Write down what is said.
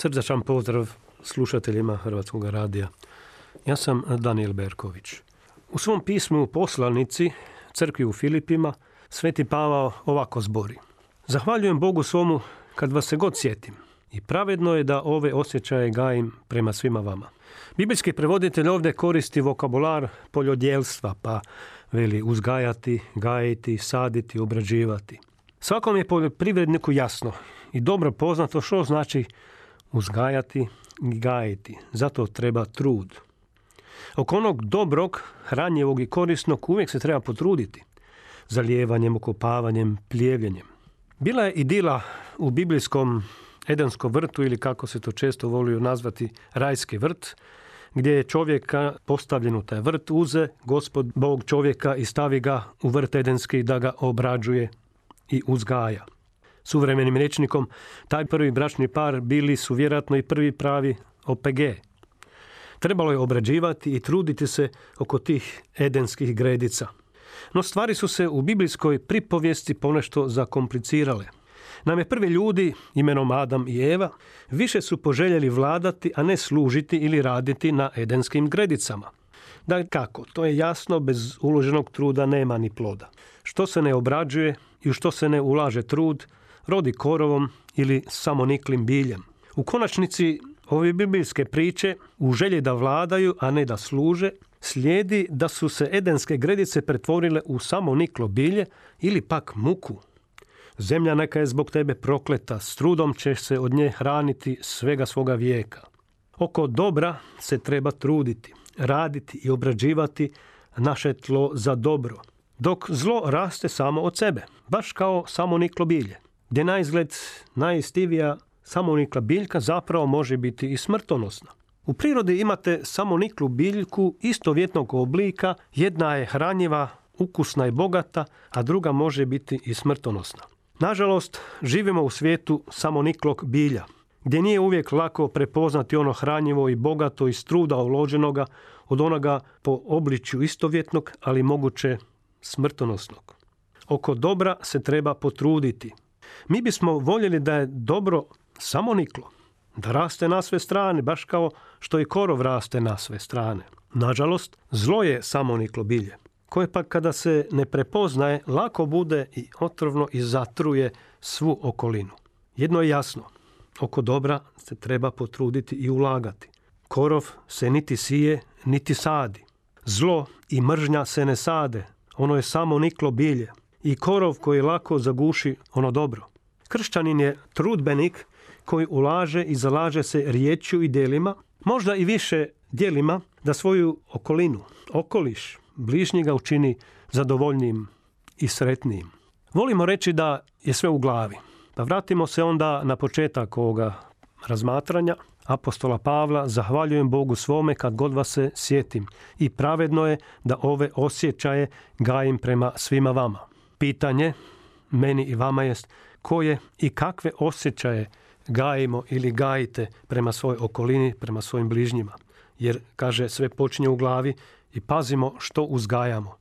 Srdačan pozdrav slušateljima Hrvatskog radija. Ja sam Daniel Berković. U svom pismu poslanici crkvi u Filipima Sveti Pavao ovako zbori. Zahvaljujem Bogu svomu kad vas se god sjetim i pravedno je da ove osjećaje gajim prema svima vama. Biblijski prevoditelj ovdje koristi vokabular poljodjelstva, pa veli uzgajati, gajiti, saditi, obrađivati. Svakom je poljoprivredniku jasno i dobro poznato što znači uzgajati i gajiti. Zato treba trud. Oko onog dobrog, hranjevog i korisnog uvijek se treba potruditi. Zalijevanjem, okopavanjem, plijevljenjem. Bila je idila u biblijskom Edenskom vrtu ili kako se to često volio nazvati rajski vrt, gdje je čovjeka postavljen u taj vrt, uze gospod Bog čovjeka i stavi ga u vrt Edenski da ga obrađuje i uzgaja suvremenim rečnikom, taj prvi bračni par bili su vjerojatno i prvi pravi OPG. Trebalo je obrađivati i truditi se oko tih edenskih gredica. No stvari su se u biblijskoj pripovijesti ponešto zakomplicirale. Naime, prvi ljudi, imenom Adam i Eva, više su poželjeli vladati, a ne služiti ili raditi na edenskim gredicama. Da kako, to je jasno, bez uloženog truda nema ni ploda. Što se ne obrađuje i u što se ne ulaže trud, rodi korovom ili samoniklim biljem. U konačnici ove biblijske priče u želji da vladaju, a ne da služe, slijedi da su se edenske gredice pretvorile u samoniklo bilje ili pak muku. Zemlja neka je zbog tebe prokleta, s trudom ćeš se od nje hraniti svega svoga vijeka. Oko dobra se treba truditi, raditi i obrađivati naše tlo za dobro, dok zlo raste samo od sebe, baš kao samoniklo bilje gdje na izgled najistivija samonikla biljka zapravo može biti i smrtonosna. U prirodi imate samoniklu biljku istovjetnog oblika, jedna je hranjiva, ukusna i bogata, a druga može biti i smrtonosna. Nažalost, živimo u svijetu samoniklog bilja, gdje nije uvijek lako prepoznati ono hranjivo i bogato iz truda uloženoga od onoga po obličju istovjetnog, ali moguće smrtonosnog. Oko dobra se treba potruditi, mi bismo voljeli da je dobro samo niklo, da raste na sve strane, baš kao što i korov raste na sve strane. Nažalost, zlo je samo niklo bilje, koje pa kada se ne prepoznaje, lako bude i otrovno i zatruje svu okolinu. Jedno je jasno, oko dobra se treba potruditi i ulagati. Korov se niti sije, niti sadi. Zlo i mržnja se ne sade, ono je samo niklo bilje i korov koji lako zaguši ono dobro. Kršćanin je trudbenik koji ulaže i zalaže se riječju i djelima, možda i više djelima da svoju okolinu, okoliš, bližnjega učini zadovoljnijim i sretnijim. Volimo reći da je sve u glavi. Pa vratimo se onda na početak ovoga razmatranja apostola Pavla, zahvaljujem Bogu svome kad god vas se sjetim i pravedno je da ove osjećaje gajim prema svima vama. Pitanje meni i vama jest koje i kakve osjećaje gajimo ili gajite prema svojoj okolini, prema svojim bližnjima. Jer, kaže, sve počinje u glavi i pazimo što uzgajamo.